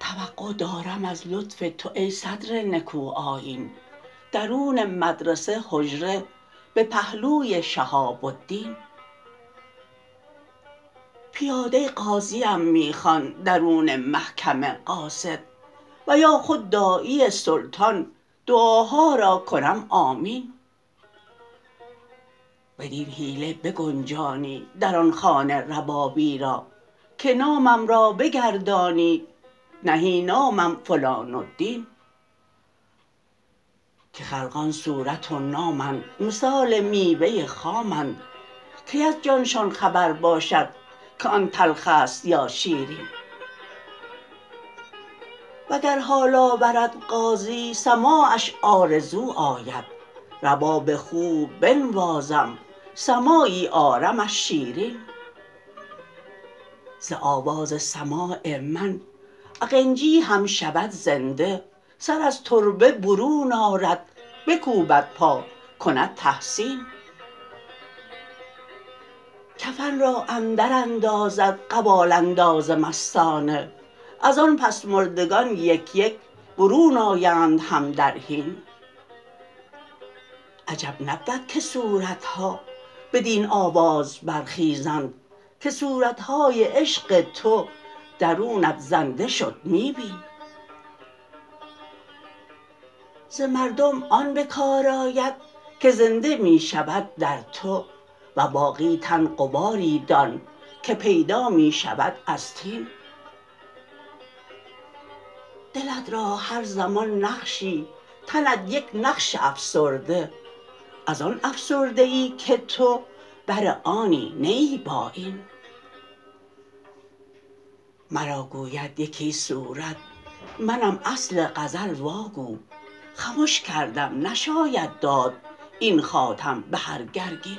توقع دارم از لطف تو ای صدر نکوآیین درون مدرسه حجره به پهلوی شهاب الدین پیاده قاضیم می خوان درون محکمه قاصد. و یا خود داعی سلطان دعاها را کنم آمین. بدین حیله بگنجانی در آن خانه ربابی را که نامم را بگردانی نهی نامم فلان الدین که خلقان صورت و نامند مثال میوه خامند. کی از جانشان خبر باشد که آن تلخ است یا شیرین؟ وگر حال آورد قاضی سماعش آرزو آید. رباب خوب بنوازم سماعی آرمش شیرین. ز آواز سماع من اقنجی هم شود زنده سر از تربه برون آرد بکوبد پا کند تحسین. کفن را اندراندازد قوال انداز مستانه از آن پس مردگان یک یک برون آیند هم در حین. عجب نبود که صورت ها بدین آواز برخیزند که صورت های عشق تو درونت زنده شد می بین ز مردم آن به کار آید که زنده می شود در تو و باقی تن غباری دان که پیدا می شود از طین دلت را هر زمان نقشی تنت یک نقش افسرده. از آن افسرده ای که تو بر آنی نه ای با این. مرا گوید یکی صورت منم اصل غزل واگو. خمش کردم نشاید داد این خاتم به هر گرگین.